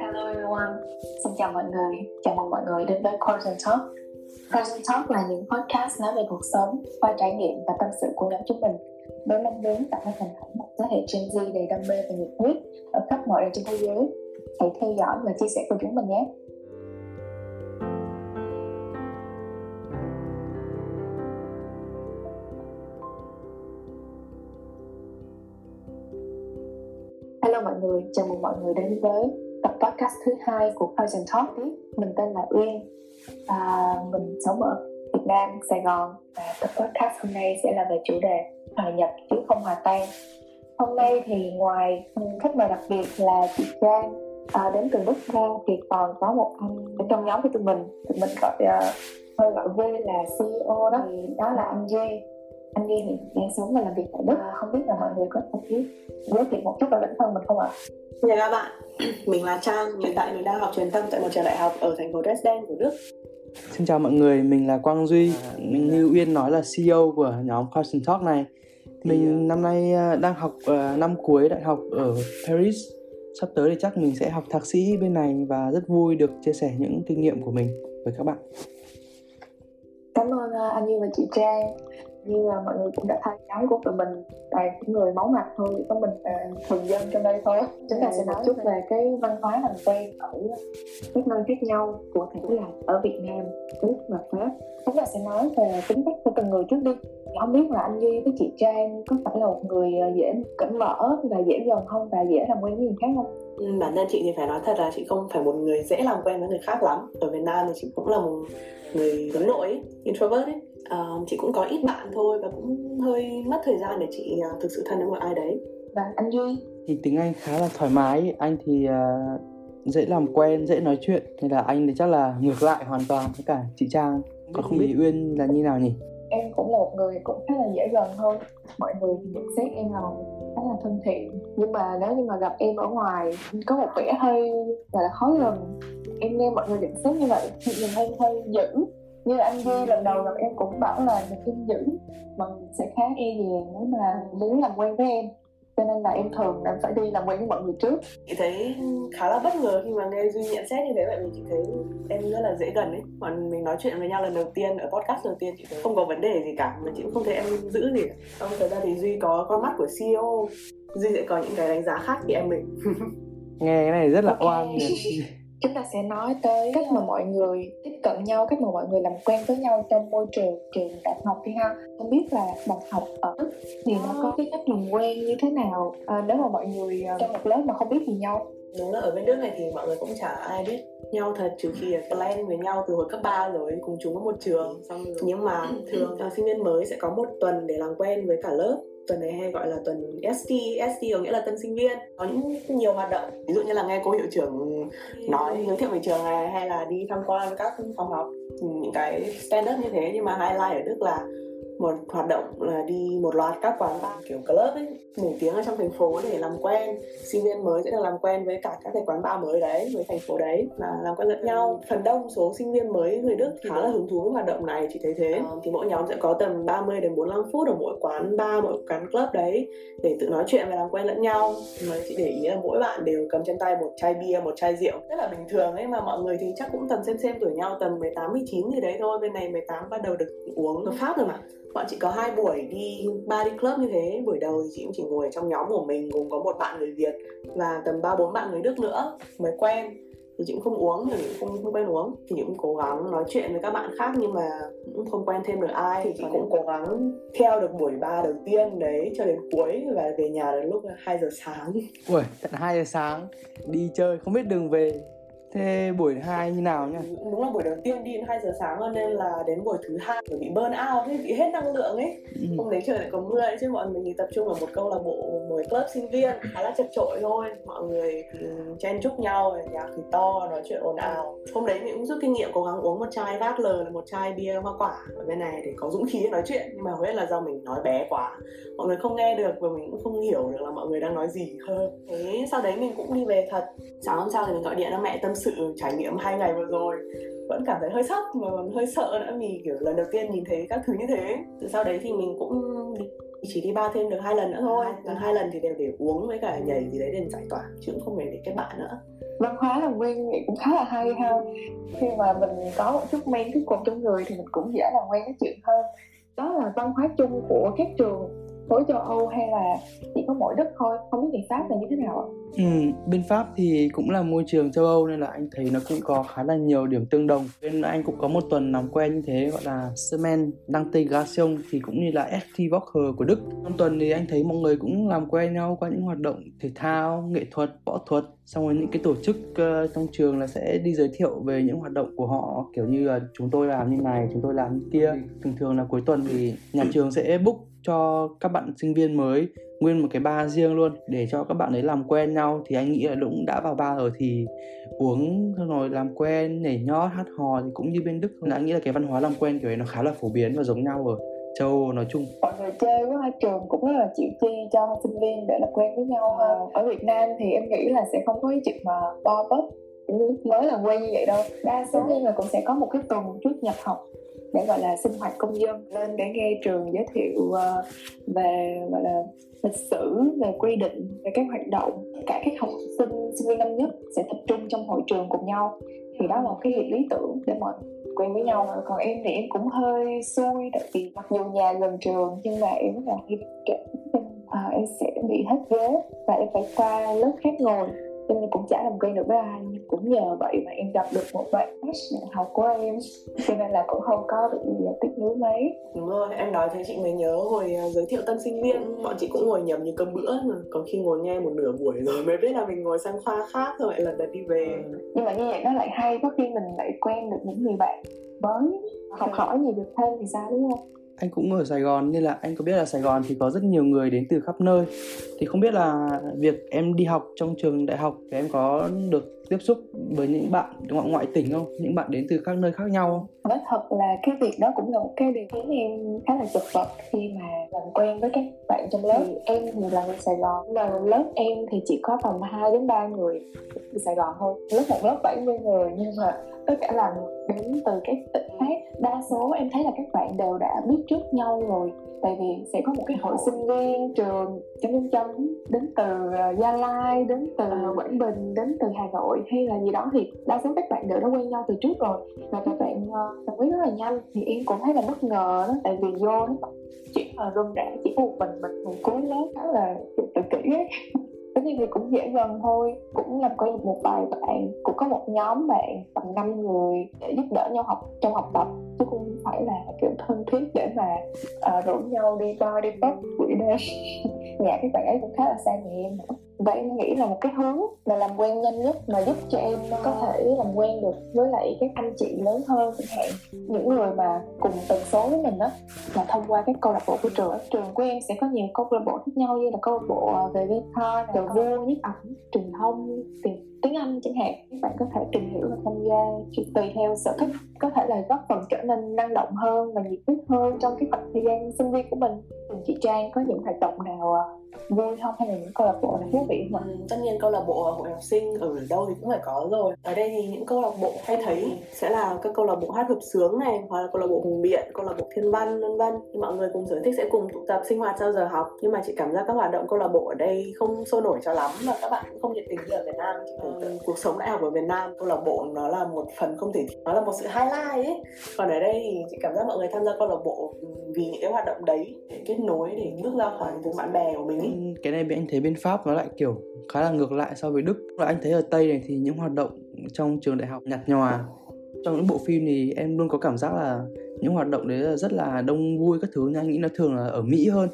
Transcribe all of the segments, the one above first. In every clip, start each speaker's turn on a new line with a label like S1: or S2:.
S1: Hello everyone, xin chào mọi người, chào mừng mọi người đến với Course and Talk. Course and Talk là những podcast nói về cuộc sống, qua trải nghiệm và tâm sự của nhóm chúng mình với mong muốn tạo ra thành phẩm một thế hệ Gen Z đầy đam mê và nhiệt huyết ở khắp mọi nơi trên thế giới. Hãy theo dõi và chia sẻ cùng chúng mình nhé. Người, chào mừng mọi người đến với tập podcast thứ hai của Poison Talk tiếp. Mình tên là Uyên, à, mình sống ở Việt Nam, Sài Gòn. Và tập podcast hôm nay sẽ là về chủ đề hòa nhập chứ không hòa tan. Hôm nay thì ngoài khách mời đặc biệt là chị Trang à, đến từ Đức Giang thì còn có một anh ở trong nhóm của tụi mình, tụi mình gọi uh, hơi gọi V là CEO đó, thì đó là anh Duy anh Duy hiện đang sống và làm việc tại Đức à, không biết là mọi người có thể giới thiệu một chút về bản thân mình không ạ?
S2: Chào các bạn, mình là Trang, hiện tại mình đang học truyền tâm tại một trường đại học ở thành phố Dresden của Đức.
S3: Xin chào mọi người, mình là Quang Duy. Mình như Uyên nói là CEO của nhóm Carson Talk này. Mình năm nay à, đang học uh, năm cuối đại học ở Paris. Sắp tới thì chắc mình sẽ học thạc sĩ bên này và rất vui được chia sẻ những kinh nghiệm của mình với các bạn.
S1: Cảm ơn anh Duy và chị Trang như là mọi người cũng đã thấy nhóm của tụi mình toàn những người máu mặt thôi có mình là thường dân trong đây thôi chúng ta sẽ nói chút về cái văn hóa làm quen ở các nơi khác nhau cụ thể là ở Việt Nam Đức và Pháp. Chúng ta sẽ nói về tính cách của từng người trước đi. Không biết là anh Duy với chị Trang có phải là một người ờ, dễ cởi mở và dễ gần không và dễ làm quen với người khác không?
S2: Ừ, bản thân chị thì phải nói thật là chị không phải một người dễ làm quen với người khác lắm. Ở Việt Nam thì chị cũng là một người hướng nội introvert ấy uh, chị cũng có ít bạn thôi và cũng hơi mất thời gian để chị uh, thực sự thân với một ai đấy.
S1: Và anh duy?
S3: Thì tính anh khá là thoải mái. Anh thì uh, dễ làm quen dễ nói chuyện. Nên là anh thì chắc là ngược lại hoàn toàn với cả chị trang. Còn không biết. uyên là như nào nhỉ?
S1: Em cũng là một người cũng khá là dễ gần thôi. Mọi người thì nhận xét em là khá là thân thiện. Nhưng mà nếu như mà gặp em ở ngoài có một vẻ hơi gọi là khó gần. Em nghe mọi người nhận xét như vậy thì mình hơi hơi dữ như anh Duy lần đầu gặp em cũng bảo là mình tin dữ mình sẽ khá e dè nếu mà muốn làm quen với em. Cho nên là em thường em phải đi làm quen với mọi người trước.
S2: Chị thấy khá là bất ngờ khi mà nghe duy nhận xét như thế vậy vì chị thấy em rất là dễ gần ấy. Còn mình nói chuyện với nhau lần đầu tiên ở podcast đầu tiên chị thấy không có vấn đề gì cả mà chị cũng không thấy em giữ gì trong thời gian thì duy có con mắt của CEO duy sẽ có những cái đánh giá khác thì em mình.
S3: Nghe cái này rất là
S1: okay.
S3: oan
S1: chúng ta sẽ nói tới cách mà mọi người tiếp cận nhau cách mà mọi người làm quen với nhau trong môi trường trường đại học đi ha. Không biết là đại học ở Đức thì nó có cái cách làm quen như thế nào? À, nếu mà mọi người à, trong một lớp mà không biết gì nhau.
S2: Đúng là ở bên Đức này thì mọi người cũng chả ai biết nhau thật trừ khi là plan với nhau từ hồi cấp 3 rồi cùng chúng ở một trường. Xong rồi. nhưng mà thường sinh viên mới sẽ có một tuần để làm quen với cả lớp tuần này hay gọi là tuần ST ST có nghĩa là tân sinh viên. Có những nhiều hoạt động. Ví dụ như là nghe cô hiệu trưởng nói, giới thiệu về trường này, hay là đi tham quan các phòng học, những cái standard như thế. Nhưng mà highlight ở Đức là một hoạt động là đi một loạt các quán bar kiểu club ấy nổi tiếng ở trong thành phố để làm quen sinh viên mới sẽ được làm quen với cả các cái quán bar mới đấy với thành phố đấy và làm quen lẫn nhau. Phần đông số sinh viên mới người Đức khá là hứng thú với hoạt động này chị thấy thế. Ờ, thì mỗi nhóm sẽ có tầm 30 đến 45 phút ở mỗi quán bar mỗi quán club đấy để tự nói chuyện và làm quen lẫn nhau. Mà chị để ý là mỗi bạn đều cầm trên tay một chai bia một chai rượu rất là bình thường ấy mà mọi người thì chắc cũng tầm xem xem tuổi nhau tầm 18 19 gì đấy thôi. Bên này 18 bắt đầu được uống hợp pháp rồi mà bọn chị có hai buổi đi ba đi club như thế. Buổi đầu thì chị cũng chỉ ngồi trong nhóm của mình gồm có một bạn người việt và tầm ba bốn bạn người đức nữa mới quen. Thì chị cũng không uống thì cũng không, không quen uống. Thì chị cũng cố gắng nói chuyện với các bạn khác nhưng mà cũng không quen thêm được ai. Thì chị cũng cố gắng theo được buổi ba đầu tiên đấy cho đến cuối và về nhà đến lúc 2 giờ sáng.
S3: Ui, tận 2 giờ sáng đi chơi không biết đường về. Thế buổi hai như nào nhá?
S2: Đúng là buổi đầu tiên đi đến 2 giờ sáng cho nên là đến buổi thứ hai bị burn out ấy, bị hết năng lượng ấy. Ừ. Hôm đấy trời lại có mưa ấy, chứ mọi mình thì tập trung ở một câu lạc bộ một club sinh viên khá là chật chội thôi. Mọi người thì chen chúc nhau, nhạc thì to, nói chuyện ồn ào. Hôm đấy mình cũng rút kinh nghiệm cố gắng uống một chai vát lờ là một chai bia hoa quả ở bên này để có dũng khí nói chuyện nhưng mà hầu hết là do mình nói bé quá mọi người không nghe được và mình cũng không hiểu được là mọi người đang nói gì hơn thế sau đấy mình cũng đi về thật sáng hôm sau thì mình gọi điện cho mẹ tâm sự trải nghiệm hai ngày vừa rồi. Vẫn cảm thấy hơi sốc mà còn hơi sợ nữa vì kiểu lần đầu tiên nhìn thấy các thứ như thế. Từ sau đấy thì mình cũng chỉ đi ba thêm được hai lần nữa thôi. Còn hai lần thì đều để uống với cả nhảy gì đấy để giải tỏa chứ cũng không phải để kết bạn nữa.
S1: Văn hóa làm quen vậy cũng khá là hay ha. Khi mà mình có một chút men thuyết cùng trong người thì mình cũng dễ làm quen nói chuyện hơn. Đó là văn hóa chung của các trường khối châu Âu hay là chỉ có mỗi đất thôi không biết người Pháp là như thế nào ạ?
S3: Ừ, bên Pháp thì cũng là môi trường châu Âu nên là anh thấy nó cũng có khá là nhiều điểm tương đồng. Bên anh cũng có một tuần làm quen như thế gọi là Semaine d'intégration thì cũng như là ST Vocker của Đức. Trong tuần thì anh thấy mọi người cũng làm quen nhau qua những hoạt động thể thao, nghệ thuật, võ thuật xong rồi những cái tổ chức uh, trong trường là sẽ đi giới thiệu về những hoạt động của họ kiểu như là chúng tôi làm như này chúng tôi làm như kia thường thường là cuối tuần thì nhà trường sẽ book cho các bạn sinh viên mới nguyên một cái bar riêng luôn. Để cho các bạn ấy làm quen nhau thì anh nghĩ là cũng đã vào bar rồi thì uống rồi làm quen nhảy nhót hát hò thì cũng như bên đức thôi. Anh nghĩ là cái văn hóa làm quen kiểu ấy nó khá là phổ biến và giống nhau ở châu Âu nói chung.
S1: Mọi người chơi với hai trường cũng rất là chịu chi cho sinh viên để làm quen với nhau hơn. Ở Việt Nam thì em nghĩ là sẽ không có cái chuyện mà bo bớt mới làm quen như vậy đâu. Đa số là cũng sẽ có một cái tuần trước nhập học để gọi là sinh hoạt công dân lên để nghe trường giới thiệu uh, về gọi là lịch sử về quy định về các hoạt động. Cả các học sinh sinh viên năm nhất sẽ tập trung trong hội trường cùng nhau. Thì đó là một cái việc lý tưởng để mọi quen với nhau. Còn em thì em cũng hơi xui tại vì mặc dù nhà gần trường nhưng mà em là hay trễ à, em sẽ bị hết ghế và em phải qua lớp khác ngồi cho nên cũng chả làm quen được với ai nhưng cũng nhờ vậy mà em gặp được một bạn học của em. Cho nên là cũng không có bị tiếc nuối mấy.
S2: Đúng rồi em nói thế chị mới nhớ hồi à, giới thiệu tân sinh viên bọn chị cũng ngồi nhầm như cơm bữa mà. Có khi ngồi nghe một nửa buổi rồi mới biết là mình ngồi sang khoa khác rồi lại lần lượt đi về.
S1: Ừ. nhưng mà như vậy nó lại hay có khi mình lại quen được những người bạn mới. Học hỏi gì được thêm thì sao đúng không
S3: anh cũng ở Sài Gòn nên là anh có biết là Sài Gòn thì có rất nhiều người đến từ khắp nơi. Thì không biết là việc em đi học trong trường đại học thì em có được tiếp xúc với những bạn ngoại ngoại tỉnh không? Những bạn đến từ các nơi khác nhau
S1: không? Nói thật là cái việc đó cũng là một cái điều khiến em khá là chật vật khi mà làm quen với các bạn trong lớp. Thì em thì là người Sài Gòn mà lớp em thì chỉ có tầm 2 đến 3 người từ Sài Gòn thôi. Lớp một lớp 70 người nhưng mà tất cả là đến từ các tỉnh khác. Đa số em thấy là các bạn đều đã biết trước nhau rồi tại vì sẽ có một cái hội sinh viên trường chấm chấm chấm đến từ ờ, gia lai đến từ ờ. quảng bình đến từ hà nội hay là gì đó thì đa số các bạn đều đã quen nhau từ trước rồi. Và các bạn uh, đồng ý rất là nhanh. Thì em cũng thấy là bất ngờ đó tại vì vô nó chuyện là rôm rã chỉ có một mình mình người cuối lớp khá là tự kỷ ấy tất nhiên thì cũng dễ gần thôi. Cũng làm quen được một vài bạn cũng có một nhóm bạn tầm năm người để giúp đỡ nhau học trong học tập. Chứ không phải là kiểu thân thiết để mà uh, rủ nhau đi coi đi pub buổi đêm nhà các bạn ấy cũng khá là xa nhà em nữa và em nghĩ là một cái hướng là làm quen nhanh nhất mà giúp cho em có thể làm quen được với lại các anh chị lớn hơn chẳng hạn? Những người mà cùng tần số với mình đó là thông qua các câu lạc bộ của trường trường của em sẽ có nhiều câu lạc bộ khác nhau như là câu lạc bộ à, về vi car cờ vua nhiếp ảnh truyền thông tiền tiếng Anh chẳng hạn. Các bạn có thể tìm hiểu và tham gia tùy theo sở thích có thể là góp phần trở nên năng động hơn và nhiệt huyết hơn trong cái khoảng thời gian sinh viên của mình. Chị Trang có những hoạt động nào à, vui không? Hay là những câu lạc bộ nào thú vị
S2: mà ừ, tất nhiên câu lạc bộ hội học sinh ở đâu thì cũng phải có rồi. Ở đây thì những câu lạc bộ hay thấy sẽ là các câu lạc bộ hát hợp sướng này hoặc là câu lạc bộ hùng biện câu lạc bộ thiên văn vân vân. Mọi người cùng sở thích sẽ cùng tụ tập sinh hoạt sau giờ học. Nhưng mà chị cảm giác các hoạt động câu lạc bộ ở đây không sôi nổi cho lắm và các bạn cũng không nhiệt tình như ở Việt Nam. Tượng cuộc sống đại học ở Việt Nam câu lạc bộ nó là một phần không thể nó là một sự highlight ấy. Còn ở đây thì chị cảm giác mọi người tham gia câu lạc bộ vì những cái hoạt động đấy để kết nối để bước ra khỏi vùng bạn bè của mình
S3: cái này anh thấy bên pháp nó lại kiểu khá là ngược lại so với đức. Và anh thấy ở tây này thì những hoạt động trong trường đại học nhạt nhòa, trong những bộ phim thì em luôn có cảm giác là những hoạt động đấy là rất là đông vui các thứ nhưng anh nghĩ nó thường là ở mỹ hơn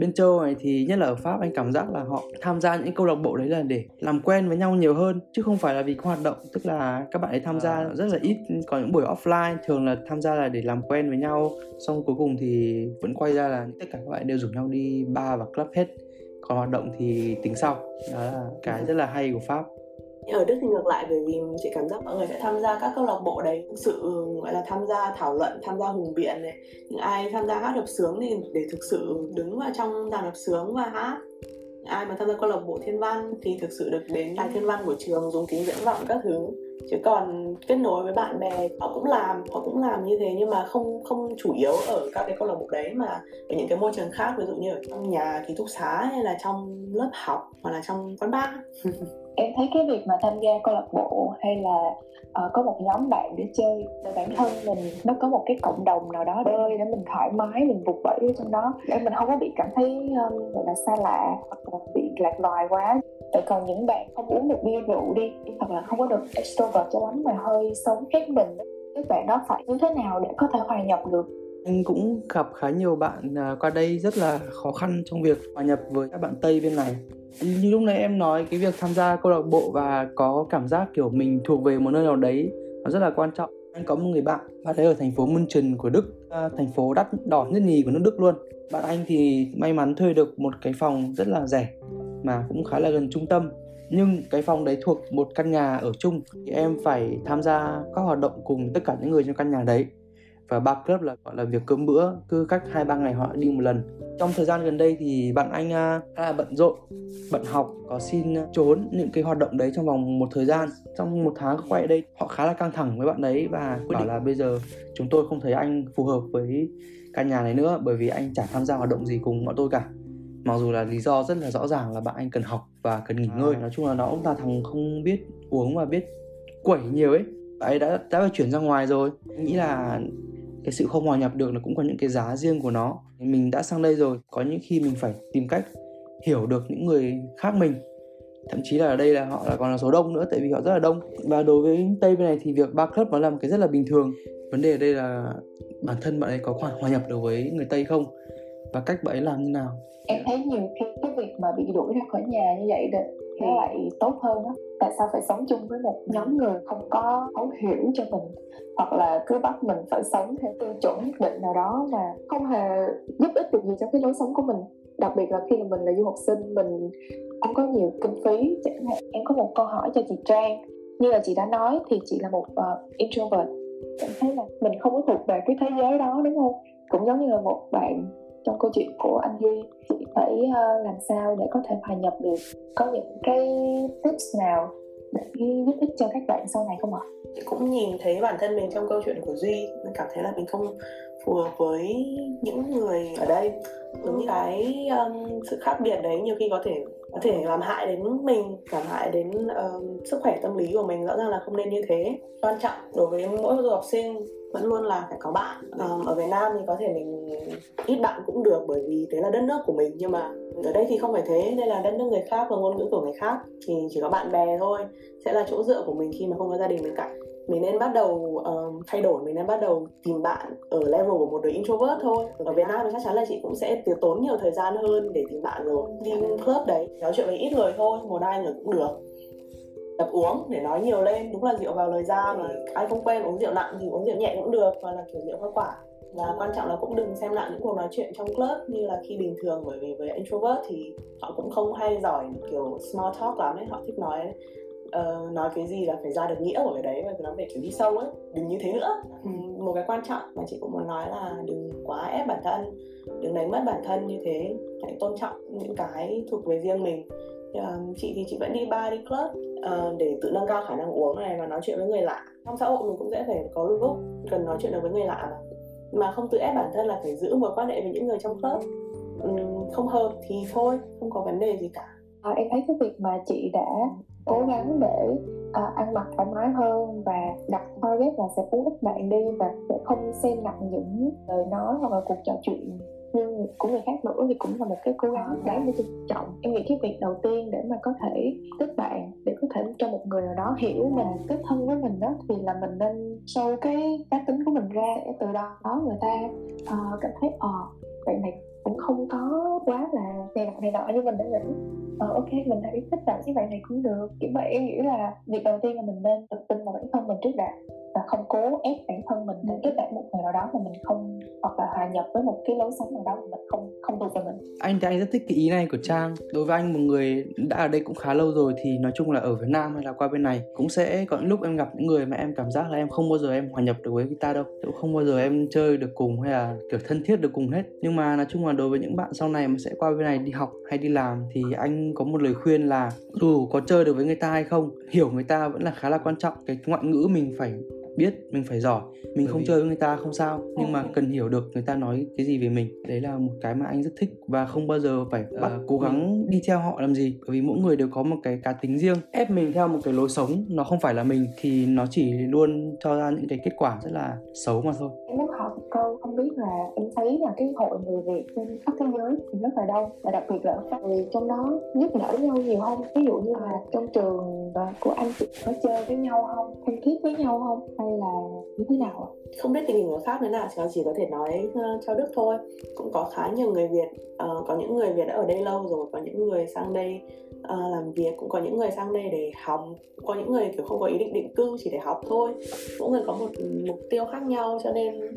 S3: bên châu này thì nhất là ở pháp anh cảm giác là họ tham gia những câu lạc bộ đấy là để làm quen với nhau nhiều hơn chứ không phải là vì có hoạt động. Tức là các bạn ấy tham gia à. rất là ít có những buổi offline thường là tham gia là để làm quen với nhau. Xong cuối cùng thì vẫn quay ra là tất cả các bạn đều rủ nhau đi bar và club hết. Còn hoạt động thì tính sau. Đó là cái rất là hay của pháp
S2: ở Đức thì ngược lại, bởi vì chị cảm giác mọi người sẽ tham gia các câu lạc bộ đấy, thực sự, gọi là, tham gia thảo luận, tham gia hùng biện này. Những ai tham gia hát hợp sướng thì để thực sự đứng vào trong đàn hợp sướng và hát. Ai mà tham gia câu lạc bộ thiên văn thì thực sự được đến đài thiên văn của trường dùng kính diễn vọng các thứ. Chứ còn kết nối với bạn bè, họ cũng làm, họ cũng làm như thế, nhưng mà không không chủ yếu ở các cái câu lạc bộ đấy, mà ở những cái môi trường khác, ví dụ như ở trong nhà ký túc xá hay là trong lớp học hoặc là trong quán bar.
S1: em thấy cái việc mà tham gia câu lạc bộ hay là uh, có một nhóm bạn để chơi để bản thân mình nó có một cái cộng đồng nào đó bơi để mình thoải mái mình vụt vẫy ở trong đó để mình không có bị cảm thấy um, gọi là xa lạ hoặc là bị lạc loài quá. Vậy còn những bạn không uống được bia rượu đi hoặc là không có được extrovert cho lắm mà hơi sống khép mình các bạn đó phải như thế nào để có thể hòa nhập được?
S3: Anh cũng gặp khá nhiều bạn à, qua đây rất là khó khăn trong việc hòa nhập với các bạn tây bên này như lúc nãy em nói, cái việc tham gia câu lạc bộ và có cảm giác kiểu mình thuộc về một nơi nào đấy, nó rất là quan trọng. Anh có một người bạn bạn ấy ở thành phố München của Đức à, thành phố đắt đỏ nhất nhì của nước Đức luôn. Bạn anh thì may mắn thuê được một cái phòng rất là rẻ, mà cũng khá là gần trung tâm. Nhưng cái phòng đấy thuộc một căn nhà ở chung, thì em phải tham gia các hoạt động cùng tất cả những người trong căn nhà đấy và bar club là gọi là việc cơm bữa cứ cách hai ba ngày họ đi một lần. Trong thời gian gần đây thì bạn anh à, khá là bận rộn bận học có xin trốn những cái hoạt động đấy trong vòng một thời gian. Trong một tháng quay đây họ khá là căng thẳng với bạn đấy và định. là bây giờ chúng tôi không thấy anh phù hợp với căn nhà này nữa bởi vì anh chả tham gia hoạt động gì cùng bọn tôi cả. Mặc dù là lý do rất là rõ ràng là bạn anh cần học và cần nghỉ ngơi. nói chung là nó cũng là thằng không biết uống và biết quẩy nhiều ấy. Bạn ấy đã đã phải chuyển ra ngoài rồi. Nghĩ là cái sự không hòa nhập được nó cũng có những cái giá riêng của nó. Mình đã sang đây rồi, có những khi mình phải tìm cách hiểu được những người khác mình. Thậm chí là ở đây là họ là còn là số đông nữa, tại vì họ rất là đông. Và đối với tây bên này thì việc ba club nó là một cái rất là bình thường. Vấn đề ở đây là bản thân bạn ấy có hòa nhập được với người tây không? Và cách bạn ấy làm như nào?
S1: Em thấy nhiều khi cái việc mà bị đuổi ra khỏi nhà như vậy được nó lại tốt hơn đó tại sao phải sống chung với một nhóm người không có thấu hiểu cho mình? Hoặc là cứ bắt mình phải sống theo tiêu chuẩn nhất định nào đó mà không hề giúp ích được gì cho cái lối sống của mình. Đặc biệt là khi mà mình là du học sinh mình không có nhiều kinh phí. Chẳng hạn em có một câu hỏi cho chị Trang. Như là chị đã nói thì chị là một uh, introvert. Cảm thấy là mình không có thuộc về cái thế giới đó đúng không? Cũng giống như là một bạn trong câu chuyện của anh Duy. Chị phải uh, làm sao để có thể hòa nhập được? Có những cái tips nào để giúp ích cho các bạn sau này không ạ?
S2: Chị cũng nhìn thấy bản thân mình trong câu chuyện của Duy nên cảm thấy là mình không phù hợp với những người ở đây. Những cái um, sự khác biệt đấy nhiều khi có thể có thể làm hại đến mình làm hại đến uh, sức khỏe tâm lý của mình rõ ràng là không nên như thế. Quan trọng đối với mỗi du học sinh vẫn luôn là phải có bạn. Um, ở Việt Nam thì có thể mình ít bạn cũng được bởi vì thế là đất nước của mình nhưng mà ở đây thì không phải thế đây là đất nước người khác và ngôn ngữ của người khác. Thì chỉ có bạn bè thôi sẽ là chỗ dựa của mình khi mà không có gia đình bên cạnh mình nên bắt đầu um, thay đổi mình nên bắt đầu tìm bạn ở level của một đứa introvert thôi. Ở Việt Nam thì chắc chắn là chị cũng sẽ tiêu tốn nhiều thời gian hơn để tìm bạn rồi đi club đấy nói chuyện với ít người thôi một hai người cũng được. Tập uống để nói nhiều lên đúng là rượu vào lời ra mà. Ai không quen uống rượu nặng thì uống rượu nhẹ cũng được hoặc là kiểu rượu hoa quả. Và quan trọng là cũng đừng xem lại những cuộc nói chuyện trong club như là khi bình thường bởi vì với introvert thì họ cũng không hay giỏi kiểu small talk lắm ấy họ thích nói uh, nói cái gì là phải ra được nghĩa của cái đấy và nó phải kiểu đi sâu ấy. Đừng như thế nữa. Ừ. một cái quan trọng mà chị cũng muốn nói là đừng quá ép bản thân. Đừng đánh mất bản thân như thế. Hãy tôn trọng những cái thuộc về riêng mình. Uh, chị thì chị vẫn đi bar đi club uh, để tự nâng cao khả năng uống này và nói chuyện với người lạ. Trong xã hội mình cũng sẽ phải có lúc cần nói chuyện được với người lạ mà. Mà không tự ép bản thân là phải giữ mối quan hệ với những người trong club. Um, không hợp thì thôi không có vấn đề gì cả.
S1: À, em thấy cái việc mà chị đã cố gắng để uh, ăn mặc thoải mái hơn và đặt target là sẽ cuốn ít bạn đi và sẽ không xem nặng những lời nói hoặc là cuộc trò chuyện như của người khác nữa thì cũng là một cái cố gắng đáng để trân trọng. Em nghĩ cái việc đầu tiên để mà có thể kết bạn để có thể cho một người nào đó hiểu mình kết thân với mình đó thì là mình nên sâu cái cá tính của mình ra để từ đó người ta uh, cảm thấy ờ uh, bạn này không có quá là này nọ này nọ như mình đã nghĩ ờ ok, mình hãy thích bạn với bạn này cũng được. Kiểu vậy em nghĩ là việc đầu tiên là mình nên tự tin vào bản thân mình trước đã và không cố ép bản thân mình để kết bạn một người nào đó mà mình không hoặc là hòa nhập với một cái lối sống nào đó mà mình không không thuộc về mình.
S3: Anh thì anh rất thích cái ý này của trang. Đối với anh một người đã ở đây cũng khá lâu rồi thì nói chung là ở Việt Nam hay là qua bên này cũng sẽ có những lúc em gặp những người mà em cảm giác là em không bao giờ em hòa nhập được với guitar đâu. Cũng không bao giờ em chơi được cùng hay là kiểu thân thiết được cùng hết. Nhưng mà nói chung là đối với những bạn sau này mà sẽ qua bên này đi học hay đi làm thì anh có một lời khuyên là dù có chơi được với người ta hay không hiểu người ta vẫn là khá là quan trọng. Cái ngoại ngữ mình phải biết mình phải giỏi. Mình không chơi với người ta không sao nhưng mà cần hiểu được người ta nói cái gì về mình. Đấy là một cái mà anh rất thích và không bao giờ phải bắt cố gắng đi theo họ làm gì. Bởi vì mỗi người đều có một cái cá tính riêng. Ép mình theo một cái lối sống nó không phải là mình thì nó chỉ luôn cho ra những cái kết quả rất là xấu mà thôi.
S1: Em muốn hỏi một câu không biết là em thấy là cái hội người Việt trên khắp thế giới thì rất là đông và đặc biệt là ở Pháp thì trong đó giúp đỡ nhau nhiều không? Ví dụ như là trong trường của anh chị có chơi với nhau không? Thân thiết với nhau không? Hay là như thế nào
S2: không biết tình hình ở Pháp thế nào chỉ chỉ có thể nói ờ, cho Đức thôi. Cũng có khá nhiều người Việt uh, có những người Việt đã ở đây lâu rồi có những người sang đây uh, làm việc cũng có những người sang đây để học có những người kiểu không có ý định định cư chỉ để học thôi. Mỗi người có một mục tiêu khác nhau cho nên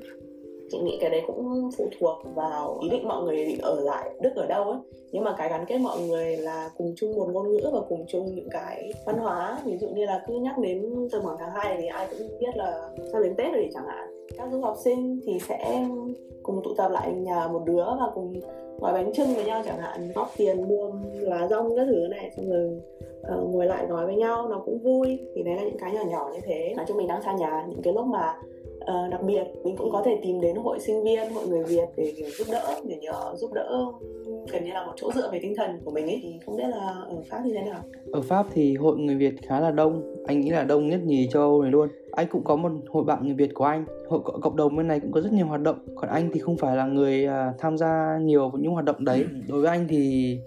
S2: chị nghĩ cái đấy cũng phụ thuộc vào ý định mọi người định ở lại đức ở đâu ấy. Nhưng mà cái gắn kết mọi người là cùng chung một ngôn ngữ và cùng chung những cái văn hóa. Ví dụ như là cứ nhắc đến từ khoảng tháng 2 thì ai cũng biết là sao đến tết rồi chẳng hạn. Các du học sinh thì sẽ cùng tụ tập lại nhà một đứa và cùng gói bánh trưng với nhau chẳng hạn. Góp tiền mua lá rong các thứ này xong rồi uh, ngồi lại gói với nhau nó cũng vui. Thì đấy là những cái nhỏ nhỏ như thế. Nói chung mình đang xa nhà những cái lúc mà uh, đặc biệt mình cũng có thể tìm đến hội sinh viên hội người việt để kiểu giúp đỡ để nhờ giúp đỡ gần như là một chỗ dựa về tinh thần của mình ấy thì không biết là ở pháp như thế nào?
S3: Ở pháp thì hội người việt khá là đông anh nghĩ là đông nhất nhì châu âu này luôn. Anh cũng có một hội bạn người việt của anh hội cộng đồng bên này cũng có rất nhiều hoạt động còn anh thì không phải là người uh, tham gia nhiều vào những hoạt động đấy. Đối với anh thì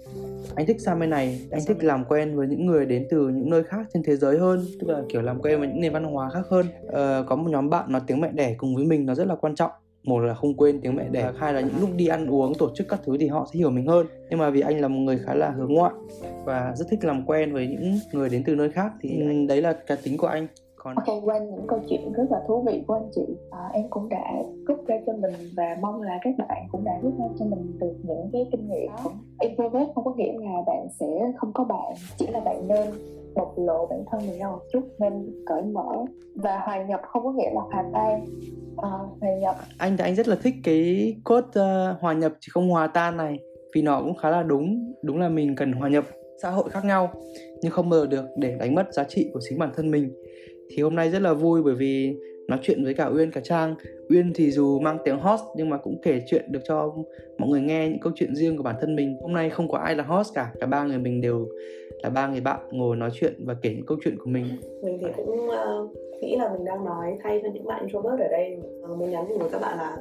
S3: anh thích sang bên này anh thích làm quen với những người đến từ những nơi khác trên thế giới hơn tức là kiểu làm quen với những nền văn hóa khác hơn. Uh, có một nhóm bạn nói tiếng mẹ đẻ cùng với mình nó rất là quan trọng. Một là không quên tiếng mẹ đẻ hai là những lúc đi ăn uống tổ chức các thứ thì họ sẽ hiểu mình hơn. Nhưng mà vì anh là một người khá là hướng ngoại và rất thích làm quen với những người đến từ nơi khác thì ừ. đấy là cá tính của anh
S1: còn ok qua những câu chuyện rất là thú vị của anh chị. À, em cũng đã rút ra cho mình và mong là các bạn cũng đã rút ra cho mình được những cái kinh nghiệm introvert không có nghĩa là bạn sẽ không có bạn chỉ là bạn nên bộc lộ bản thân mình ra một chút nên cởi mở. Và hòa nhập không có nghĩa là hòa tan à, hòa nhập.
S3: Anh thì anh rất là thích cái cốt uh, hòa nhập chỉ không hòa tan này vì nó cũng khá là đúng đúng là mình cần hòa nhập xã hội khác nhau nhưng không giờ được để đánh mất giá trị của chính bản thân mình thì hôm nay rất là vui bởi vì nói chuyện với cả Uyên, cả Trang. Uyên thì dù mang tiếng host nhưng mà cũng kể chuyện được cho mọi người nghe những câu chuyện riêng của bản thân mình. Hôm nay không có ai là host cả. Cả ba người mình đều là ba người bạn ngồi nói chuyện và kể những câu chuyện của mình.
S2: Mình thì cũng uh, nghĩ là mình đang nói thay cho những bạn introvert ở đây. Uh, muốn nhắn nhủ với các bạn là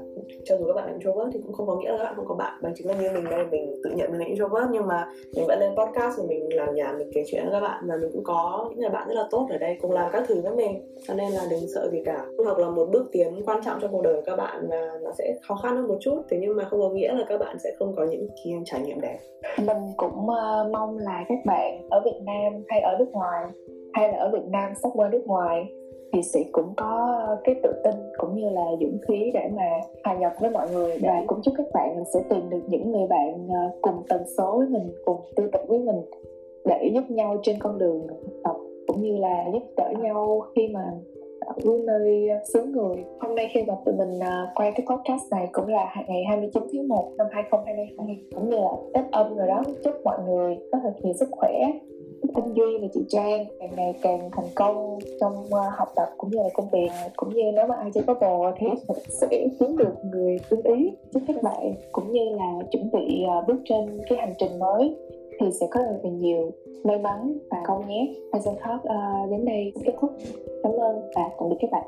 S2: cho dù các bạn là introvert thì cũng không có nghĩa là các bạn không có bạn. Bằng chính là như mình đây mình tự nhận mình là introvert nhưng mà mình vẫn lên podcast rồi mình làm nhà mình kể chuyện với các bạn. Và mình cũng có những người bạn rất là tốt ở đây cùng làm các thứ với mình. Cho nên là đừng sợ gì cả. Học là một bước tiến quan trọng trong cuộc đời của các bạn và nó sẽ khó khăn hơn một chút. Thế nhưng mà không có nghĩa là các bạn sẽ không có những trải nghiệm đẹp.
S1: Mình cũng uh, mong là các bạn ở Việt Nam hay ở nước ngoài hay là ở Việt Nam sắp qua nước ngoài thì sẽ cũng có cái tự tin cũng như là dũng khí để mà hòa nhập với mọi người. Và cũng chúc các bạn sẽ tìm được những người bạn ờ, cùng tần số với mình cùng tư tưởng với mình để giúp nhau trên con đường học tập cũng như là giúp đỡ nhau khi mà với nơi à, xứ người. Hôm nay khi mà tụi mình à, quay cái podcast này cũng là ngày 29 tháng 1 năm 2022 cũng như là Tết âm rồi đó. Chúc mọi người có thật nhiều sức khỏe anh Duy và chị Trang. Càng ngày càng thành công trong à, học tập cũng như là công việc. Cũng như nếu mà ai chưa có bồ thì sẽ kiếm được người tương ý chúc các bạn. Cũng như là chuẩn bị bước trên cái hành trình mới thì sẽ có được nhiều may mắn và công nhé. Horizon Talk uh, đến đây kết thúc. Cảm ơn và tạm biệt các bạn.